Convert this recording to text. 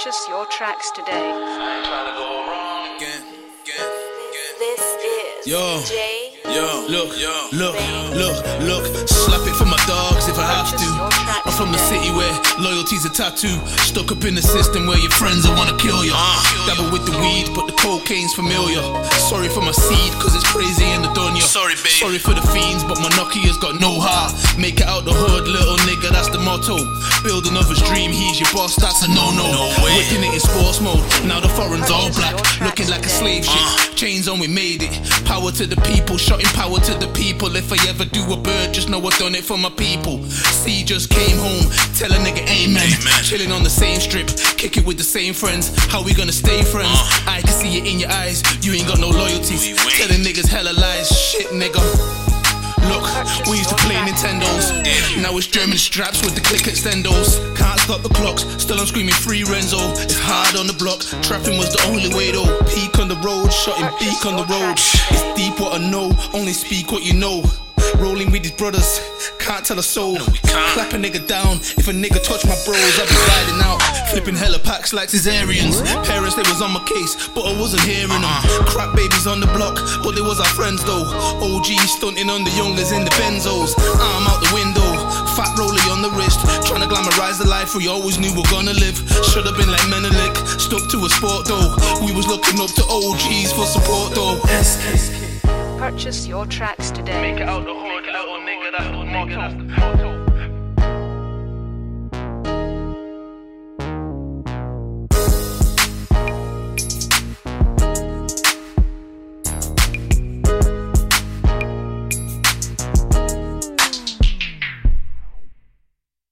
Purchase your tracks today. This is Yo. J. Yo, look, look, look, look. Slap it for my dogs if I have to. I'm from the city where loyalty's a tattoo. Stuck up in the system where your friends will wanna kill you. Ah. Dabble with the weed, but the cocaine's familiar. Sorry for my seed, cause it's babe. Sorry for the fiends, but my Nokia's got no heart. Make it out the hood, little nigga, that's the motto. Build another's dream, he's your boss, that's a no no. No. Whipping it in sports mode, now the foreign's all black. Looking like a slave ship. Uh. Chains on, we made it. Power to the people, shotting power to the people. If I ever do a bird, just know I've done it for my people. C just came home, tell a nigga amen. Amen. Chilling on the same strip, kick it with the same friends. How we gonna stay friends? Uh. I can see it in your eyes, you ain't got no loyalties. We wait. Telling nigga. Look, we used to play Nintendos. Now it's German straps with the click extendos. Can't stop the clocks, still I'm screaming free Renzo. It's hard on the block, trapping was the only way though. Peak on the road, shotting beak on the road. It's deep what I know, only speak what you know. Rolling with these brothers, can't tell a soul. can't. Clap a nigga down, if a nigga touch my bros, I be riding out. Flipping hella packs like Caesarians. Parents, they was on my case, but I wasn't hearing them. Uh-huh. Crap babies on the block, but they was our friends though. OG stunting on the youngers in the benzos. Arm out the window, fat rollie on the wrist. Trying to glamorize the life we always knew we're gonna live. Should have been like Menelik, stuck to a sport though. We was looking up to OGs for support though. Purchase your tracks today. Make it out the hood, little nigga, motto.